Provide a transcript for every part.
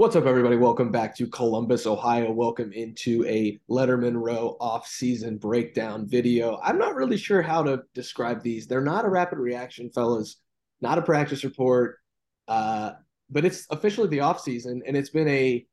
What's up, everybody? Welcome back to Columbus, Ohio. Welcome into a Letterman Row off-season breakdown video. I'm not really sure how to describe these. They're not a rapid reaction, fellas. Not a practice report, uh, but it's officially the off-season, and it's been a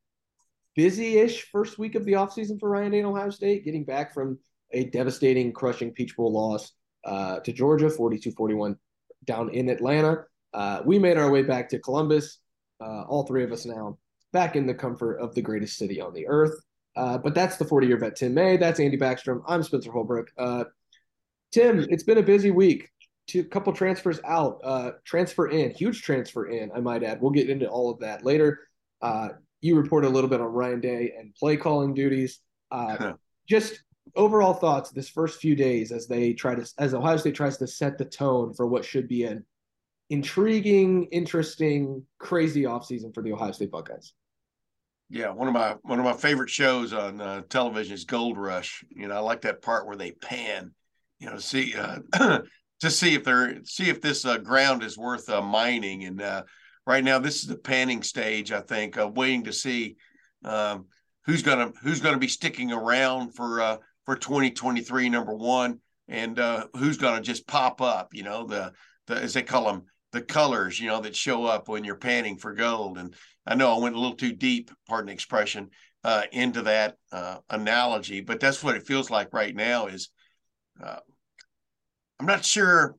busy-ish first week of the off-season for Ryan Day and Ohio State, getting back from a devastating, crushing Peach Bowl loss uh, to Georgia, 42-41 down in Atlanta. Uh, we made our way back to Columbus, uh, all three of us now back in the comfort of the greatest city on the earth. Uh, but that's the 40 year vet Tim May. That's Andy Backstrom. I'm Spencer Holbrook. Uh, Tim, it's been a busy week. Two couple transfers out, uh, transfer in, huge transfer in, I might add. We'll get into all of that later. Uh, you reported a little bit on Ryan Day and play calling duties. Uh, just overall thoughts this first few days as they try to, as Ohio State tries to set the tone for what should be an intriguing, interesting, crazy offseason for the Ohio State Buckeyes. Yeah, one of my one of my favorite shows on uh, television is Gold Rush. You know, I like that part where they pan, you know, see uh, to see if they're see if this uh, ground is worth uh, mining. And uh, right now, this is the panning stage. I think waiting to see um, who's gonna who's gonna be sticking around for uh, for 2023. Number one, and who's gonna just pop up. You know, the the as they call them the colors, you know, that show up when you're panning for gold. And I know I went a little too deep, pardon the expression, uh, into that uh, analogy, but that's what it feels like right now. Is uh, I'm not sure.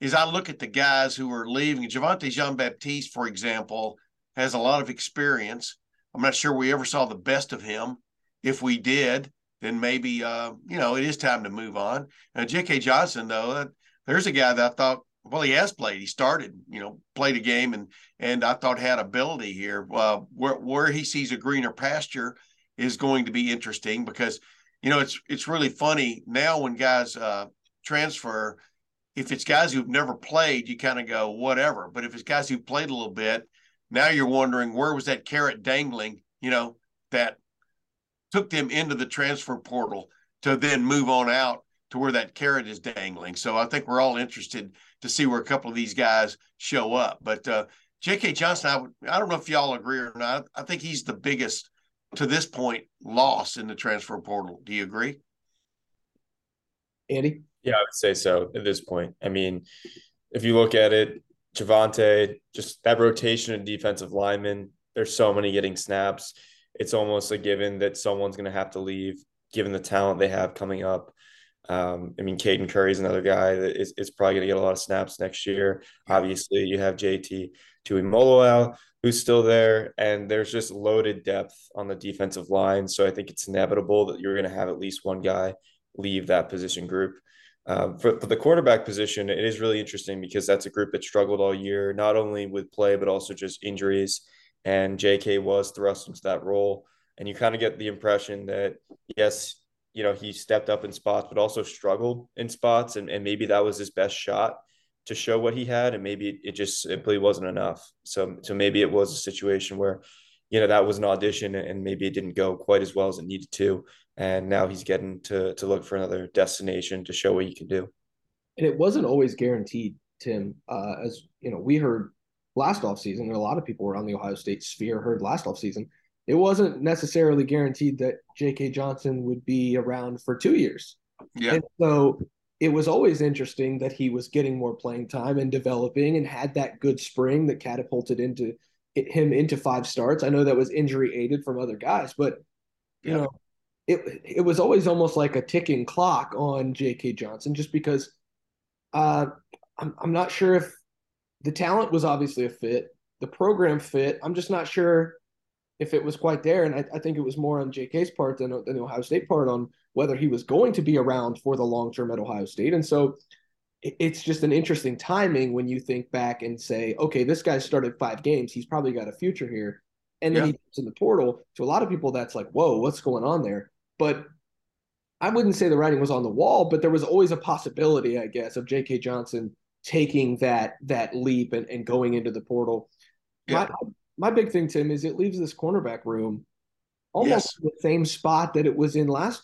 As I look at the guys who are leaving, Javontae Jean Baptiste, for example, has a lot of experience. I'm not sure we ever saw the best of him. If we did, then maybe uh, you know it is time to move on. Now, J.K. Johnson, though, there's a guy that I thought well, he has played. He started, you know, played a game, and and I thought had ability here. Uh, where where he sees a greener pasture is going to be interesting because, you know, it's it's really funny now when guys uh, transfer. If it's guys who've never played, you kind of go whatever. But if it's guys who played a little bit, now you're wondering where was that carrot dangling? You know, that took them into the transfer portal to then move on out to where that carrot is dangling. So I think we're all interested to see where a couple of these guys show up. But uh, J.K. Johnson, I, would, I don't know if y'all agree or not. I think he's the biggest to this point loss in the transfer portal. Do you agree? Andy? Yeah, I would say so at this point. I mean, if you look at it, Javontae, just that rotation of defensive linemen, there's so many getting snaps. It's almost a given that someone's going to have to leave, given the talent they have coming up. Um, I mean, Caden Curry is another guy that is, is probably going to get a lot of snaps next year. Obviously, you have JT Tuimoloau, who's still there, and there's just loaded depth on the defensive line. So I think it's inevitable that you're going to have at least one guy leave that position group. Um, for, for the quarterback position, it is really interesting because that's a group that struggled all year, not only with play, but also just injuries. And JK was thrust into that role. And you kind of get the impression that, yes, you know, he stepped up in spots, but also struggled in spots. And, and maybe that was his best shot to show what he had. And maybe it just simply wasn't enough. So, so maybe it was a situation where, you know, that was an audition and maybe it didn't go quite as well as it needed to. And now he's getting to, to look for another destination to show what he can do. And it wasn't always guaranteed, Tim. Uh, as you know, we heard last offseason, and a lot of people around the Ohio State sphere heard last offseason it wasn't necessarily guaranteed that J.K. Johnson would be around for two years. Yeah. And so it was always interesting that he was getting more playing time and developing and had that good spring that catapulted into him into five starts. I know that was injury aided from other guys, but you yeah. know, it it was always almost like a ticking clock on J.K. Johnson, just because uh, I'm I'm not sure if the talent was obviously a fit, the program fit. I'm just not sure if it was quite there. And I, I think it was more on JK's part than, than the Ohio State part on whether he was going to be around for the long term at Ohio State. And so it, it's just an interesting timing when you think back and say, okay, this guy started five games. He's probably got a future here. and then yeah. he gets in the portal. To a lot of people, that's like, whoa, what's going on there? But I wouldn't say the writing was on the wall, but there was always a possibility, I guess, of J.K. Johnson taking that that leap and, and going into the portal. Yeah. My, my big thing, Tim, is it leaves this cornerback room almost yes. the same spot that it was in last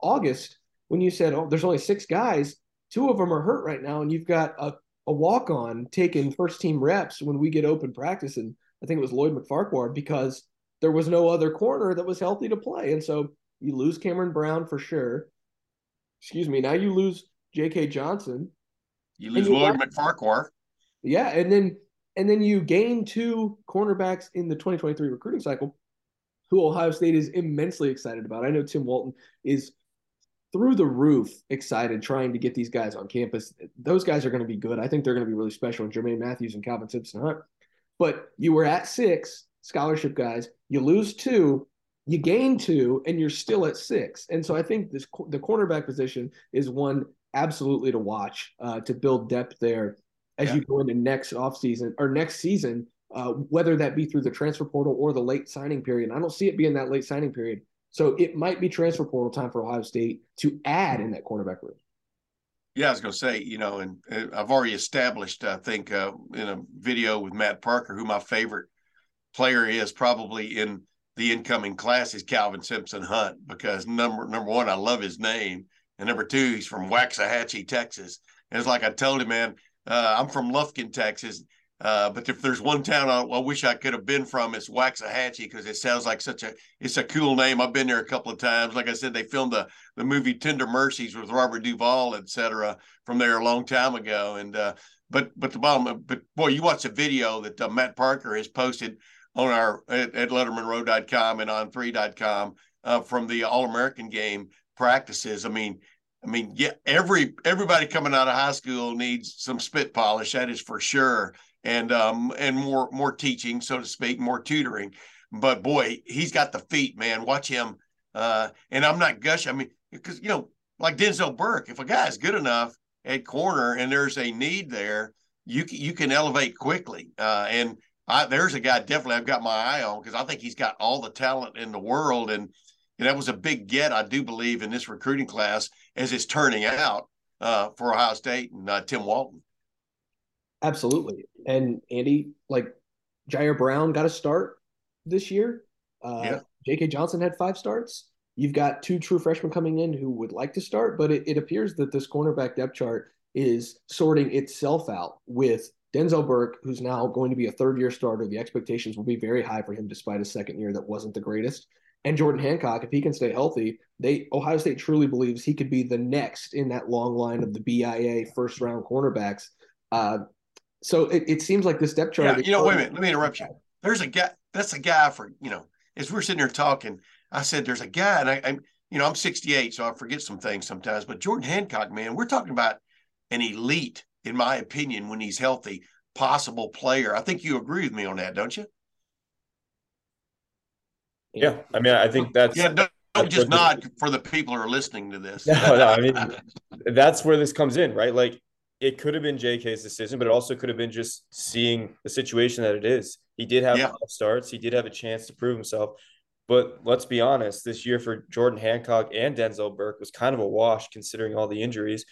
August when you said, "Oh, there's only six guys. Two of them are hurt right now, and you've got a, a walk on taking first team reps when we get open practice." And I think it was Lloyd McFarquhar because there was no other corner that was healthy to play, and so you lose Cameron Brown for sure. Excuse me. Now you lose J.K. Johnson. You lose you Lloyd McFarquhar. Yeah, and then and then you gain two cornerbacks in the 2023 recruiting cycle, who Ohio State is immensely excited about. I know Tim Walton is through the roof excited trying to get these guys on campus. Those guys are going to be good. I think they're going to be really special. And Jermaine Mathews and Calvin Simpson Hunt. But you were at six scholarship guys. You lose two you gain two and you're still at six. And so I think this the cornerback position is one absolutely to watch uh, to build depth there as yeah. you go into next offseason or next season, uh, whether that be through the transfer portal or the late signing period. And I don't see it being that late signing period. So it might be transfer portal time for Ohio State to add in that cornerback room. Yeah, I was going to say, you know, and, and, I've already established, I think, uh, in a video with Matt Parker, who my favorite player is probably in the incoming class is Calvin Simpson Hunt because number number one, I love his name, and number two, he's from Waxahachie, Texas. And it's like I told him, man, uh, I'm from Lufkin, Texas. Uh, but if there's one town I, I, wish I could have been from, it's Waxahachie because it sounds like such a it's a cool name. I've been there a couple of times. Like I said, they filmed the the movie Tender Mercies with Robert Duvall, et cetera, from there a long time ago. And uh, but but the bottom, but boy, you watch the video that uh, Matt Parker has posted on our at, at lettermanrow.com and on 3.com uh, from the All American game practices. I mean, I mean, yeah, every everybody coming out of high school needs some spit polish. That is for sure, and um and more more teaching, so to speak, more tutoring. But boy, he's got the feet, man. Watch him. Uh, and I'm not gushing. I mean, because you know, like Denzel Burke, if a guy is good enough at corner and there's a need there, you you can elevate quickly. Uh, and I, there's a guy definitely I've got my eye on because I think he's got all the talent in the world, and, and that was a big get I do believe in this recruiting class as it's turning out uh, for Ohio State and uh, Tim Walton. Absolutely, and Andy, like Jyaire Brown got a start this year. Uh, yeah. J.K. Johnson had five starts. You've got two true freshmen coming in who would like to start, but it, it appears that this cornerback depth chart is sorting itself out with Denzel Burke, who's now going to be a third year starter, the expectations will be very high for him despite a second year that wasn't the greatest. And Jordan Hancock, if he can stay healthy, they Ohio State truly believes he could be the next in that long line of the BIA first round cornerbacks. Uh, so it, it seems like this depth chart. Yeah, you know, wait a minute. Let me interrupt you. There's a guy. That's a guy for you know. As we're sitting here talking, I said there's a guy, and I, I'm you know I'm 68, so I forget some things sometimes. But Jordan Hancock, man, we're talking about an elite in my opinion, when he's healthy, possible player. I think you agree with me on that, don't you? Yeah, I mean, I think that's yeah. Don't, don't just nod for the people who are listening to this. No, no, I mean, that's where this comes in, right? Like, it could have been JK's decision, but it also could have been just seeing the situation that it is. He did have yeah. starts. He did have a chance to prove himself. But let's be honest, this year for Jordan Hancock and Denzel Burke was kind of a wash considering all the injuries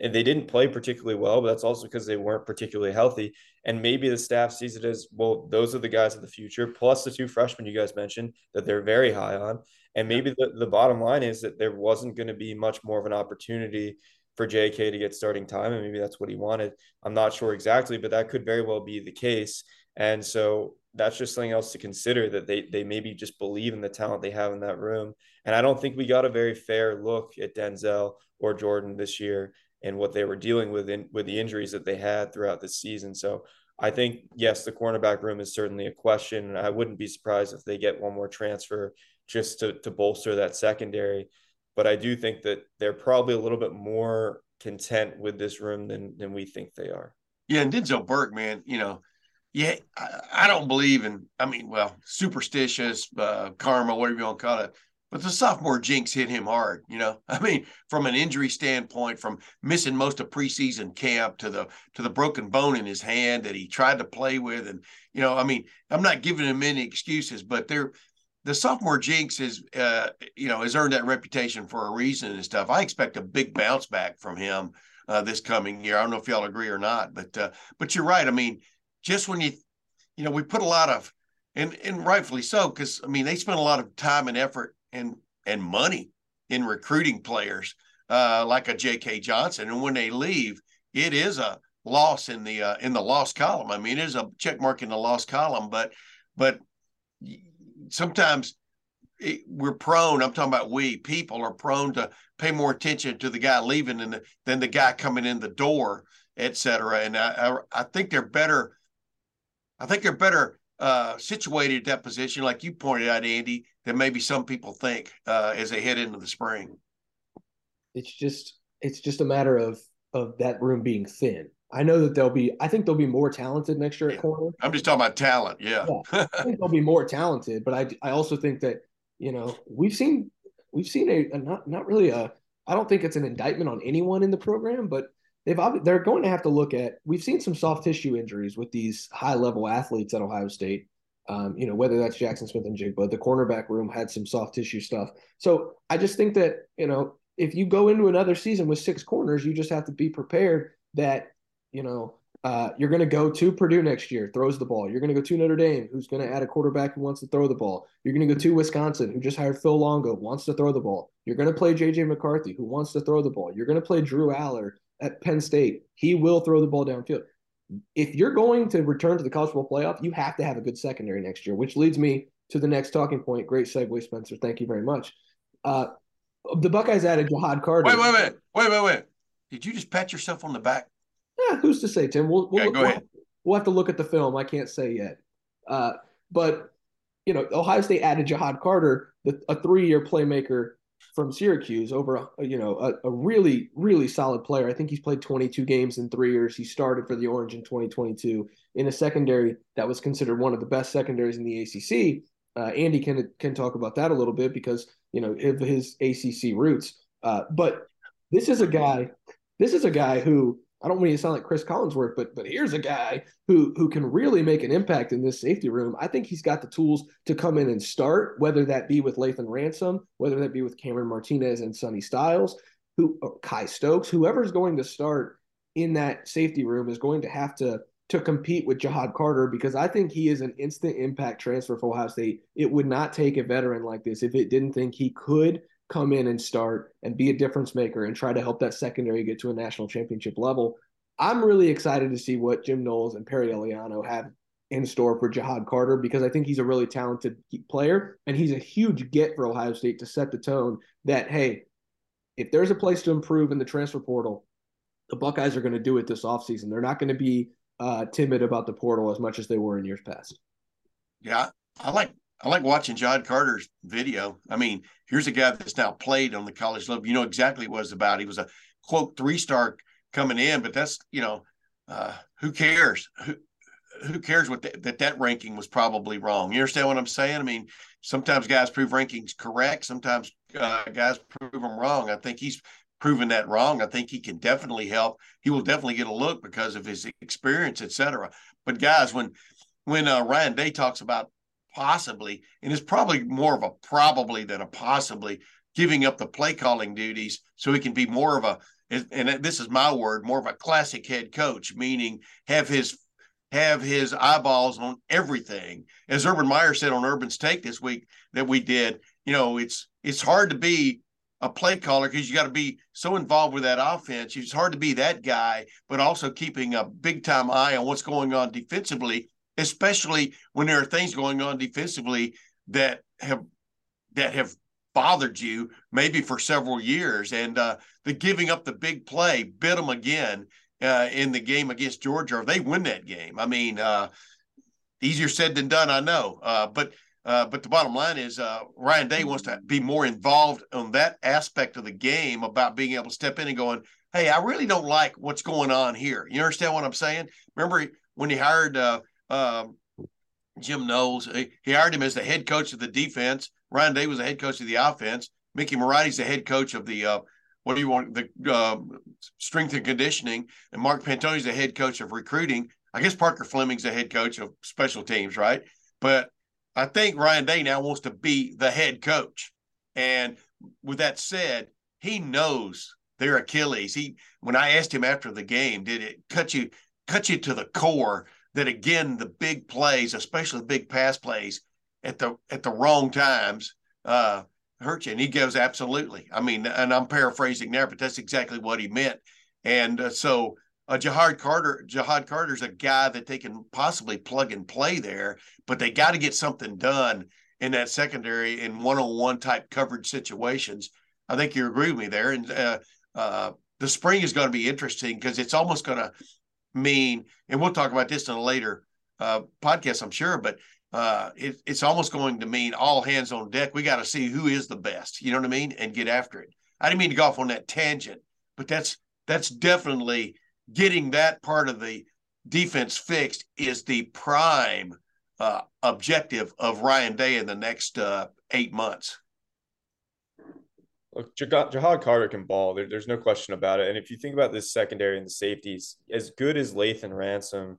and they didn't play particularly well, but that's also because they weren't particularly healthy. And maybe the staff sees it as well, those are the guys of the future, plus the two freshmen you guys mentioned that they're very high on. And maybe the, the bottom line is that there wasn't going to be much more of an opportunity for JK to get starting time. And maybe that's what he wanted. I'm not sure exactly, but that could very well be the case. And so that's just something else to consider that they they maybe just believe in the talent they have in that room. And I don't think we got a very fair look at Denzel or Jordan this year and what they were dealing with in with the injuries that they had throughout the season. So I think yes, the cornerback room is certainly a question. I wouldn't be surprised if they get one more transfer just to to bolster that secondary. But I do think that they're probably a little bit more content with this room than than we think they are. Yeah, and Denzel Burke, man, you know, yeah, I, I don't believe in. I mean, well, superstitious, uh, karma, whatever you want to call it. But the sophomore jinx hit him hard. You know, I mean, from an injury standpoint, from missing most of preseason camp to the to the broken bone in his hand that he tried to play with, and you know, I mean, I'm not giving him any excuses, but they're the sophomore jinx is, uh, you know, has earned that reputation for a reason and stuff. I expect a big bounce back from him uh, this coming year. I don't know if y'all agree or not, but uh, but you're right. I mean, just when you, you know, we put a lot of, and and rightfully so, because I mean they spent a lot of time and effort and and money in recruiting players uh, like a J.K. Johnson, and when they leave, it is a loss in the uh, in the loss column. I mean, it is a check mark in the loss column, but but sometimes it, we're prone. I'm talking about we people are prone to pay more attention to the guy leaving than the, than the guy coming in the door, et cetera. And I, I, I think they're better. I think they're better uh, situated at that position, like you pointed out, Andy, than maybe some people think uh, as they head into the spring. It's just it's just a matter of of that room being thin. I know that they'll be. I think they'll be more talented next year at corner. I'm just talking about talent. Yeah, yeah I think they'll be more talented, but I I also think that you know we've seen we've seen a, a not not really a. I don't think it's an indictment on anyone in the program, but they've they're going to have to look at. We've seen some soft tissue injuries with these high level athletes at Ohio State. Um, you know whether that's Jackson Smith-Njigba, the cornerback room had some soft tissue stuff. So I just think that you know if you go into another season with six corners, you just have to be prepared that you know uh, you're going to go to Purdue next year, throws the ball. You're going to go to Notre Dame, who's going to add a quarterback who wants to throw the ball. You're going to go to Wisconsin, who just hired Phil Longo, wants to throw the ball. You're going to play JJ McCarthy, who wants to throw the ball. You're going to play Drew Allar at Penn State. He will throw the ball downfield. If you're going to return to the college football playoff, you have to have a good secondary next year, which leads me to the next talking point. Great segue, Spencer. Thank you very much. Uh, the Buckeyes added Ja'Had Carter. Wait, wait, wait, wait, wait, wait. Did you just pat yourself on the back? Yeah, who's to say, Tim? We'll, we'll, yeah, go we'll, ahead. we'll have to look at the film. I can't say yet. Uh, but you know, Ohio State added Ja'Had Carter, the, a three-year playmaker from Syracuse, over you know a, a, really really solid player. I think he's played 22 games in three years. He started for the Orange in 2022 in a secondary that was considered one of the best secondaries in the ACC. Uh, Andy can can talk about that a little bit because you know of his ACC roots. Uh, but this is a guy. This is a guy who I don't want to sound like Cris Collinsworth, but but here's a guy who who can really make an impact in this safety room. I think he's got the tools to come in and start, whether that be with Lathan Ransom, whether that be with Cameron Martinez and Sonny Styles, who Kye Stokes, whoever's going to start in that safety room is going to have to to compete with Ja'Had Carter because I think he is an instant impact transfer for Ohio State. It would not take a veteran like this if it didn't think he could come in and start and be a difference maker and try to help that secondary get to a national championship level. I'm really excited to see what Jim Knowles and Perry Eliano have in store for Ja'Had Carter because I think he's a really talented player and he's a huge get for Ohio State to set the tone that, hey, if there's a place to improve in the transfer portal, the Buckeyes are going to do it this offseason. They're not going to be uh, timid about the portal as much as they were in years past. Yeah, I like I like watching Ja'Had Carter's video. I mean, here's a guy that's now played on the college level. You know exactly what it's about. He was a quote three star coming in, but that's you know, uh, who cares? Who who cares what the, that that ranking was probably wrong? You understand what I'm saying? I mean, sometimes guys prove rankings correct, sometimes uh, guys prove them wrong. I think he's proven that wrong. I think he can definitely help. He will definitely get a look because of his experience, etc. But guys, when when uh, Ryan Day talks about possibly, and it's probably more of a probably than a possibly giving up the play calling duties so he can be more of a and this is my word more of a classic head coach meaning have his have his eyeballs on everything. As urban meyer said on urban's take this week that we did you know it's it's hard to be a play caller because you got to be so involved with that offense. It's hard to be that guy but also keeping a big time eye on what's going on defensively especially when there are things going on defensively that have that have bothered you maybe for several years. And uh, the giving up the big play bit them again uh, in the game against Georgia. Or they win that game. I mean, uh, easier said than done, I know. Uh, but uh, but the bottom line is uh, Ryan Day wants to be more involved on that aspect of the game about being able to step in and going, hey, I really don't like what's going on here. You understand what I'm saying? Remember when he hired um, Jim Knowles. He, hired him as the head coach of the defense. Ryan Day was the head coach of the offense. Mickey Marotti's the head coach of the uh, what do you want the uh, strength and conditioning, and Mark Pantoni's the head coach of recruiting. I guess Parker Fleming's the head coach of special teams, right? But I think Ryan Day now wants to be the head coach. And with that said, he knows their Achilles. He when I asked him after the game, did it cut you cut you to the core that again the big plays, especially the big pass plays at the at the wrong times, uh, hurt you? And he goes, absolutely. I mean, and I'm paraphrasing there, but that's exactly what he meant. And uh, so uh, Ja'Had Carter, Ja'Had Carter's a guy that they can possibly plug and play there, but they got to get something done in that secondary in one-on-one type coverage situations. I think you agree with me there. And uh, uh, the spring is going to be interesting because it's almost going to mean, and we'll talk about this in a later uh, podcast, I'm sure, but uh, it, it's almost going to mean all hands on deck. We got to see who is the best, you know what I mean, and get after it. I didn't mean to go off on that tangent, but that's that's definitely getting that part of the defense fixed is the prime uh, objective of Ryan Day in the next uh, eight months. Look, Ja'Had Carter can ball. There, there's no question about it. And if you think about this secondary and the safeties, as good as Lathan Ransom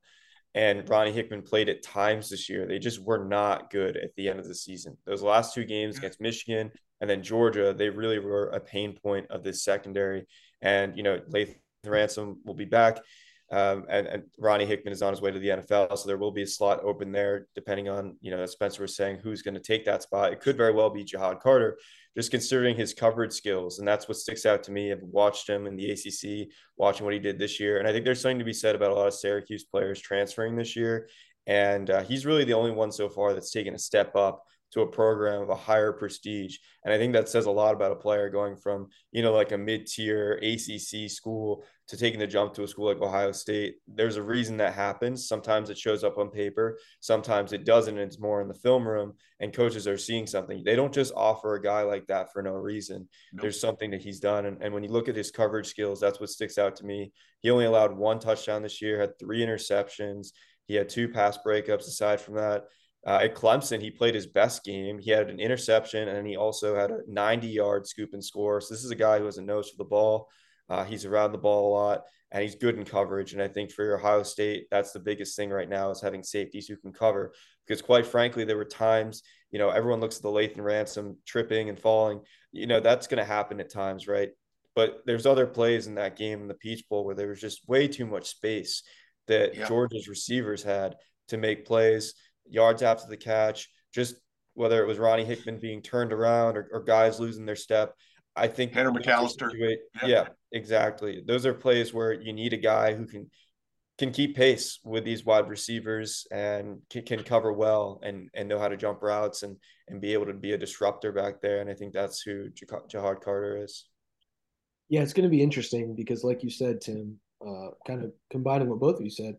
and Ronnie Hickman played at times this year, they just were not good at the end of the season. Those last two games against Michigan and then Georgia, they really were a pain point of this secondary. And, you know, Lathan Ransom will be back. Um, and, and Ronnie Hickman is on his way to the NFL, so there will be a slot open there, depending on you know as Spencer was saying who's going to take that spot. It could very well be Ja'Had Carter, just considering his coverage skills, and that's what sticks out to me. I've watched him in the ACC, watching what he did this year, and I think there's something to be said about a lot of Syracuse players transferring this year, and uh, he's really the only one so far that's taken a step up to a program of a higher prestige. And I think that says a lot about a player going from, you know, like a mid tier ACC school to taking the jump to a school like Ohio State. There's a reason that happens. Sometimes it shows up on paper, sometimes it doesn't. And it's more in the film room, and coaches are seeing something. They don't just offer a guy like that for no reason. Nope. There's something that he's done. And, and when you look at his coverage skills, that's what sticks out to me. He only allowed one touchdown this year, had three interceptions. He had two pass breakups aside from that. Uh, at Clemson, he played his best game. He had an interception and he also had a 90 yard scoop and score. So, this is a guy who has a nose for the ball. Uh, he's around the ball a lot and he's good in coverage. And I think for Ohio State, that's the biggest thing right now is having safeties who can cover. Because quite frankly, there were times, you know, everyone looks at the Lathan Ransom tripping and falling. You know, that's going to happen at times, right? But there's other plays in that game in the Peach Bowl where there was just way too much space that yeah. Georgia's receivers had to make plays yards after the catch, just whether it was Ronnie Hickman being turned around or, or guys losing their step. I think Tanner McCalister. Yeah. yeah, exactly. Those are plays where you need a guy who can can keep pace with these wide receivers and can, can cover well and and know how to jump routes and and be able to be a disruptor back there. And I think that's who Ja'Had Carter is. Yeah, it's going to be interesting because, like you said, Tim, uh, kind of combining what both of you said,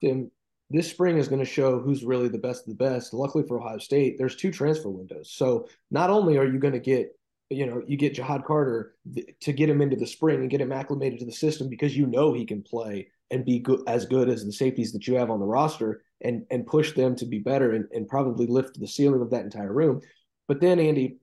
Tim, this spring is going to show who's really the best of the best. Luckily for Ohio State, there's two transfer windows. So not only are you going to get, you know, you get Ja'Had Carter to get him into the spring and get him acclimated to the system because you know he can play and be good as good as the safeties that you have on the roster and and push them to be better and, and probably lift the ceiling of that entire room. But then Andy,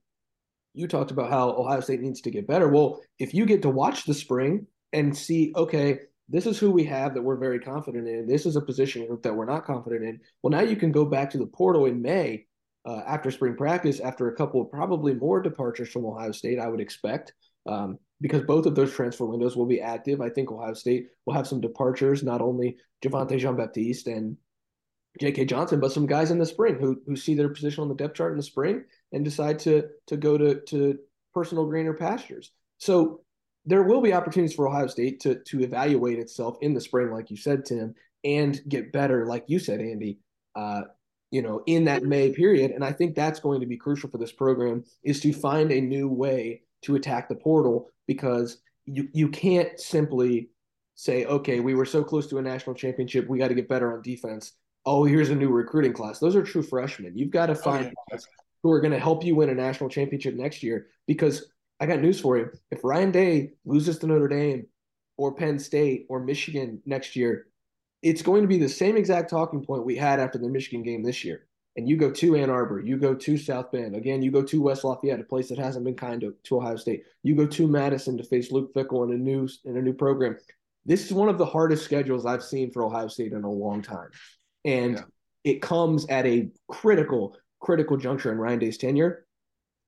you talked about how Ohio State needs to get better. Well, if you get to watch the spring and see, okay, this is who we have that we're very confident in. This is a position group that we're not confident in. Well, now you can go back to the portal in May uh, after spring practice, after a couple probably more departures from Ohio State, I would expect, um, because both of those transfer windows will be active. I think Ohio State will have some departures, not only Javontae Jean Baptiste and J.K. Johnson, but some guys in the spring who who see their position on the depth chart in the spring and decide to to go to to personal greener pastures. So there will be opportunities for Ohio State to to evaluate itself in the spring, like you said, Tim, and get better, like you said, Andy. Uh, you know, in that mm-hmm. May period, and I think that's going to be crucial for this program is to find a new way to attack the portal because you you can't simply say, okay, we were so close to a national championship, we got to get better on defense. Oh, here's a new recruiting class. Those are true freshmen. You've got to oh, find oh, yeah. guys who are going to help you win a national championship next year because I got news for you. If Ryan Day loses to Notre Dame or Penn State or Michigan next year, it's going to be the same exact talking point we had after the Michigan game this year. and you go to Ann Arbor, you go to South Bend, again, you go to West Lafayette, a place that hasn't been kind to, to Ohio State. You go to Madison to face Luke Fickell in a new in a new program. This is one of the hardest schedules I've seen for Ohio State in a long time, and yeah. it comes at a critical critical juncture in Ryan Day's tenure.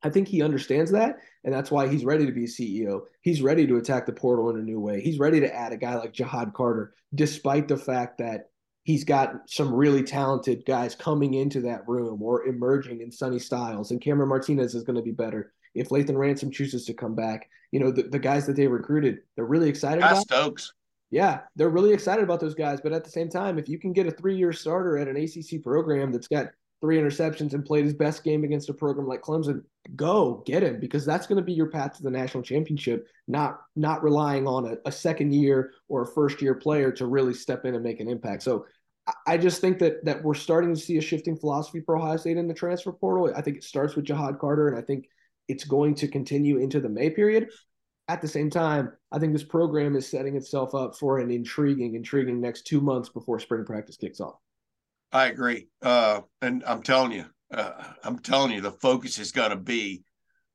I think he understands that, and that's why he's ready to be CEO. He's ready to attack the portal in a new way. He's ready to add a guy like Ja'Had Carter, despite the fact that he's got some really talented guys coming into that room or emerging in Sonny Styles, and Cameron Martinez is going to be better if Lathan Ransom chooses to come back. You know, the, the guys that they recruited, they're really excited Pat about. Stokes. Yeah, they're really excited about those guys. But at the same time, if you can get a three year starter at an ACC program that's got three interceptions and played his best game against a program like Clemson, go get him because that's going to be your path to the national championship. Not not relying on a, a second year or a first year player to really step in and make an impact. So I just think that that we're starting to see a shifting philosophy for Ohio State in the transfer portal. I think it starts with Ja'Had Carter, and I think it's going to continue into the May period. At the same time, I think this program is setting itself up for an intriguing, intriguing next two months before spring practice kicks off. I agree, uh, and I'm telling you, uh, I'm telling you, the focus is going to be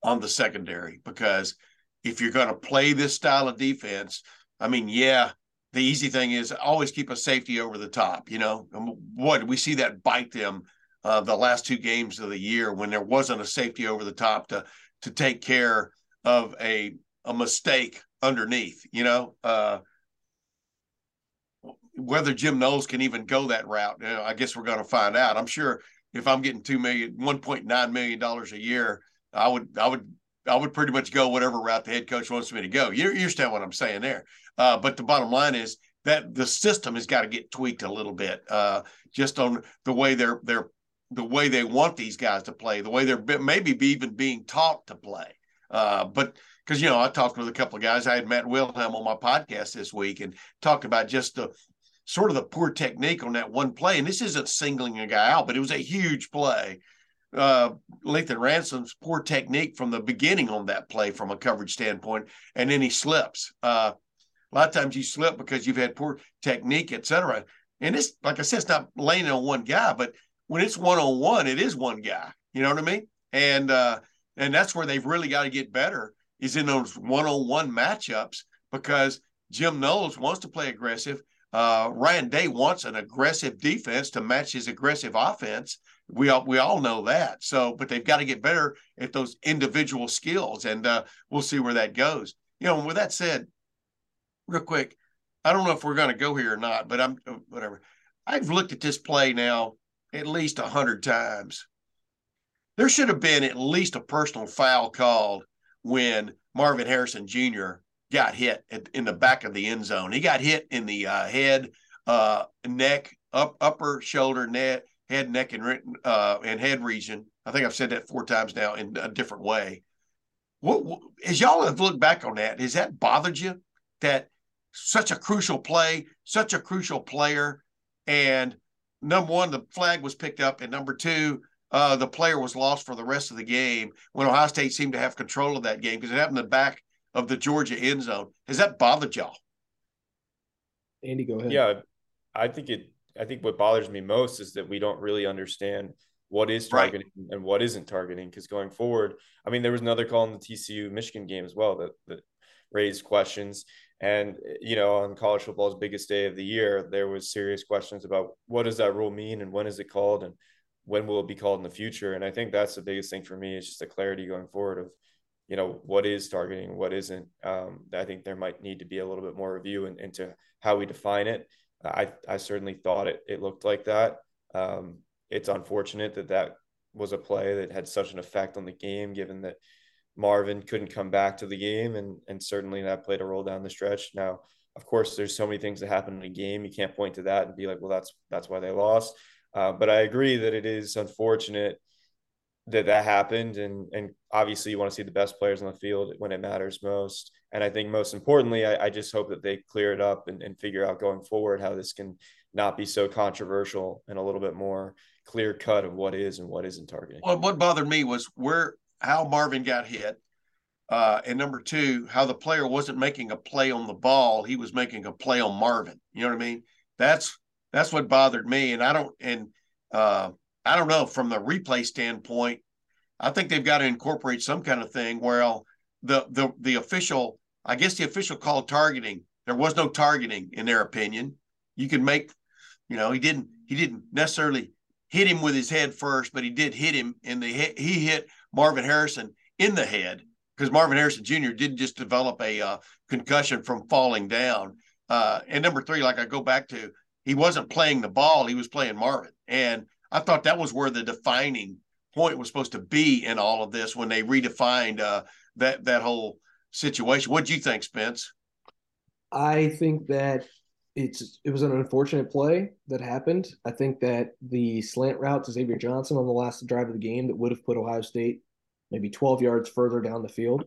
on the secondary because if you're going to play this style of defense, I mean, yeah, the easy thing is always keep a safety over the top. You know, what we see that bite them uh, the last two games of the year when there wasn't a safety over the top to to take care of a a mistake underneath. You know, uh, whether Jim Knowles can even go that route, you know, I guess we're going to find out. I'm sure if I'm getting two million, one point nine million dollars a year, I would I would I would pretty much go whatever route the head coach wants me to go. You, you understand what I'm saying there? Uh, but the bottom line is that the system has got to get tweaked a little bit, uh, just on the way they're they're the way they want these guys to play, the way they're maybe even being taught to play. Uh, but because you know, I talked with a couple of guys. I had Matt Wilhelm on my podcast this week and talked about just the sort of the poor technique on that one play. And this isn't singling a guy out, but it was a huge play uh, Lathan Ransom's poor technique from the beginning on that play from a coverage standpoint, and then he slips. Uh, a lot of times you slip because you've had poor technique, et cetera. And it's like I said, it's not laying on one guy, but when it's one on one, it is one guy. You know what I mean? And uh, and that's where they've really got to get better is in those one on one matchups because Jim Knowles wants to play aggressive. Uh, Ryan Day wants an aggressive defense to match his aggressive offense, we all we all know that. So, but they've got to get better at those individual skills, and uh, we'll see where that goes. You know, with that said, real quick, I don't know if we're going to go here or not, but I'm uh, whatever. I've looked at this play now at least a hundred times. There should have been at least a personal foul called when Marvin Harrison Jr. got hit in the back of the end zone. He got hit in the uh, head, uh, neck, up upper shoulder, net head, neck, and uh, and head region. I think I've said that four times now in a different way. What, what as y'all have looked back on that, has that bothered you that such a crucial play, such a crucial player, and number one, the flag was picked up, and number two, uh, the player was lost for the rest of the game when Ohio State seemed to have control of that game because it happened in the back of the Georgia end zone. Has that bothered y'all? Andy, go ahead. Yeah, I think it I think what bothers me most is that we don't really understand what is targeting right. and what isn't targeting. Because going forward, I mean, there was another call in the TCU Michigan game as well that that raised questions. And you know, on college football's biggest day of the year, there was serious questions about what does that rule mean and when is it called and when will it be called in the future. And I think that's the biggest thing for me is just a clarity going forward of you know what is targeting what isn't um, i think there might need to be a little bit more review in, into how we define it I, I certainly thought it, it looked like that. Um, it's unfortunate that that was a play that had such an effect on the game, given that Marvin couldn't come back to the game, and and certainly that played a role down the stretch. Now, of course, there's so many things that happen in a game. You can't point to that and be like, well, that's that's why they lost. Uh, but I agree that it is unfortunate that that happened, and and obviously you want to see the best players on the field when it matters most. And I think most importantly, I, I just hope that they clear it up and, and figure out going forward how this can not be so controversial and a little bit more clear cut of what is and what isn't targeting. Well, what bothered me was where how Marvin got hit. Uh, and number two, how the player wasn't making a play on the ball; he was making a play on Marvin. You know what I mean? That's that's what bothered me. And I don't. And uh, I don't know from the replay standpoint. I think they've got to incorporate some kind of thing where the the the official, I guess the official called targeting. There was no targeting in their opinion. You can make, you know, he didn't he didn't necessarily hit him with his head first, but he did hit him in the he hit Marvin Harrison in the head because Marvin Harrison Jr. didn't just develop a uh, concussion from falling down. Uh, and number three, like I go back to, he wasn't playing the ball; he was playing Marvin, and I thought that was where the defining point was supposed to be in all of this when they redefined uh, that that whole situation. What do you think, Spence? I think that it's it was an unfortunate play that happened. I think that the slant route to Xavier Johnson on the last drive of the game that would have put Ohio State maybe 12 yards further down the field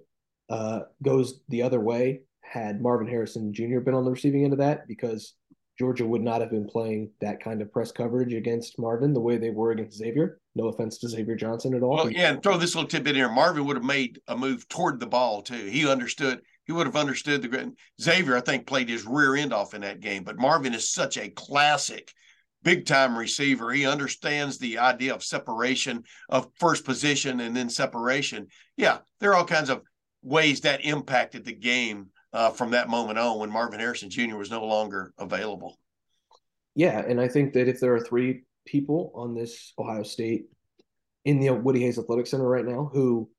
uh, goes the other way had Marvin Harrison Jr. been on the receiving end of that because Georgia would not have been playing that kind of press coverage against Marvin the way they were against Xavier. No offense to Xavier Johnson at all. Well, yeah, and throw this little tidbit in here. Marvin would have made a move toward the ball too. He understood. He would have understood the Xavier. I think played his rear end off in that game, but Marvin is such a classic, big time receiver. He understands the idea of separation of first position and then separation. Yeah, there are all kinds of ways that impacted the game uh, from that moment on when Marvin Harrison Jr. was no longer available. Yeah, and I think that if there are three people on this Ohio State in the Woody Hayes Athletic Center right now who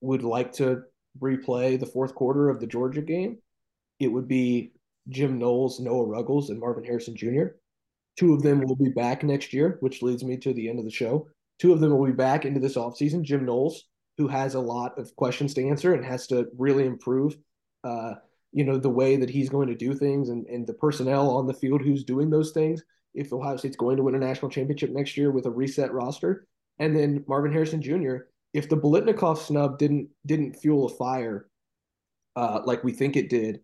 would like to replay the fourth quarter of the Georgia game, it would be Jim Knowles, Noah Ruggles, and Marvin Harrison Jr. Two of them will be back next year, which leads me to the end of the show. Two of them will be back into this offseason. Jim Knowles, who has a lot of questions to answer and has to really improve uh, you know, the way that he's going to do things and, and the personnel on the field who's doing those things. If Ohio State's going to win a national championship next year with a reset roster, and then Marvin Harrison Jr. If the Biletnikoff snub didn't didn't fuel a fire uh, like we think it did,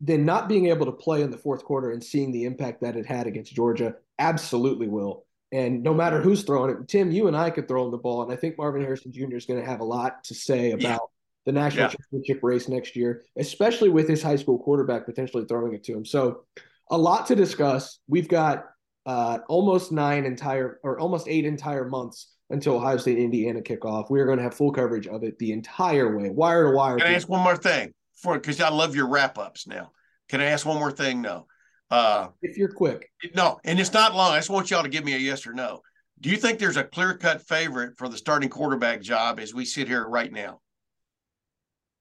then not being able to play in the fourth quarter and seeing the impact that it had against Georgia absolutely will. And no matter who's throwing it, Tim, you and I could throw him the ball, and I think Marvin Harrison Jr. is going to have a lot to say about the national yeah. championship race next year, especially with his high school quarterback potentially throwing it to him. So, a lot to discuss. We've got uh, almost nine entire or almost eight entire months until Ohio State Indiana kickoff. We are going to have full coverage of it the entire way, wire to wire. Can I ask one more thing? For because I love your wrap ups now. Can I ask one more thing? No. Uh, if you're quick. No, and it's not long. I just want y'all to give me a yes or no. Do you think there's a clear cut favorite for the starting quarterback job as we sit here right now?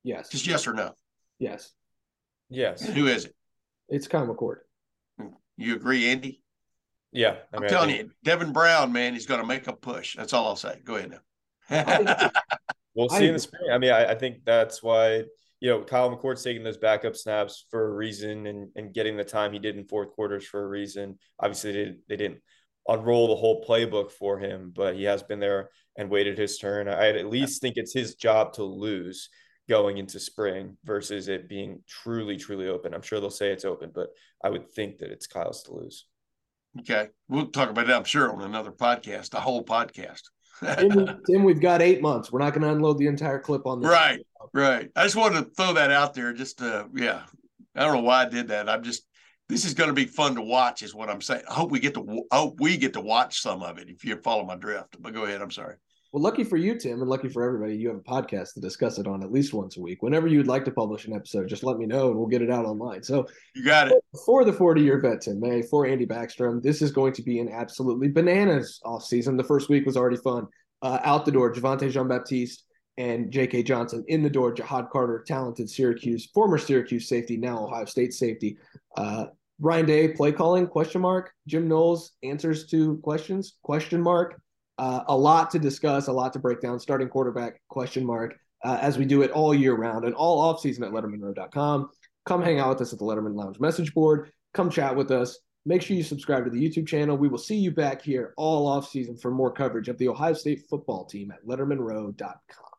Yes. Just yes or no? Yes. Yes. And who is it? It's Kyle McCord. You agree, Andy? Yeah. I am telling you, Devin Brown, man, he's going to make a push. That's all I'll say. Go ahead now. we'll see I, in the spring. I mean, I, I, think that's why, you know, Kyle McCord's taking those backup snaps for a reason and, and getting the time he did in fourth quarters for a reason. Obviously, they, they didn't unroll the whole playbook for him, but he has been there and waited his turn. I at least think it's his job to lose going into spring versus it being truly, truly open. I'm sure they'll say it's open, but I would think that it's Kyle's to lose. Okay. We'll talk about it, I'm sure, on another podcast, a whole podcast. Tim, Tim, we've got eight months. We're not going to unload the entire clip on this. Right. Right. I just wanted to throw that out there. Just to, yeah. I don't know why I did that. I'm just, this is going to be fun to watch, is what I'm saying. I hope we get to, I hope we get to watch some of it if you follow my drift. But go ahead. I'm sorry. Well, lucky for you, Tim, and lucky for everybody, you have a podcast to discuss it on at least once a week. Whenever you'd like to publish an episode, just let me know and we'll get it out online. So you got it. For the 40 year vet, Tim May, for Andy Backstrom, this is going to be an absolutely bananas off season. The first week was already fun. Uh, out the door, Javontae Jean Baptiste and J.K. Johnson in the door. Ja'Had Carter, talented Syracuse, former Syracuse safety, now Ohio State safety. Uh, Ryan Day, play calling, question mark. Jim Knowles, answers to questions, question mark. Uh, a lot to discuss, a lot to break down. Starting quarterback question mark uh, as we do it all year round and all off season at LettermanRow.com. Come hang out with us at the Letterman Lounge message board. Come chat with us. Make sure you subscribe to the YouTube channel. We will see you back here all off season for more coverage of the Ohio State football team at LettermanRow.com.